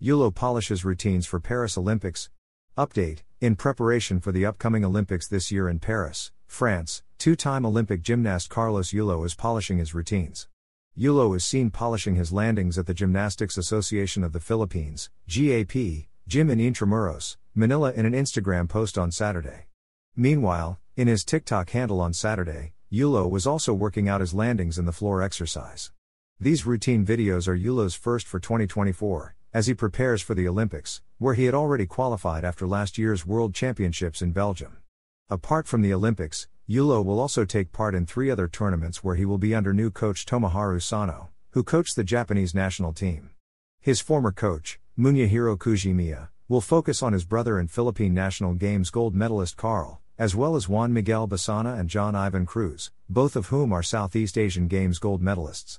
Yulo polishes routines for Paris Olympics. Update In preparation for the upcoming Olympics this year in Paris, France, two time Olympic gymnast Carlos Yulo is polishing his routines. Yulo is seen polishing his landings at the Gymnastics Association of the Philippines, GAP, gym in Intramuros, Manila in an Instagram post on Saturday. Meanwhile, in his TikTok handle on Saturday, Yulo was also working out his landings in the floor exercise. These routine videos are Yulo's first for 2024, as he prepares for the Olympics, where he had already qualified after last year's World Championships in Belgium. Apart from the Olympics, Yulo will also take part in three other tournaments where he will be under new coach Tomoharu Sano, who coached the Japanese national team. His former coach, Munehiro Kugimiya, will focus on his brother and Philippine National Games gold medalist Karl, as well as Juan Miguel Besana and John Ivan Cruz, both of whom are Southeast Asian Games gold medalists.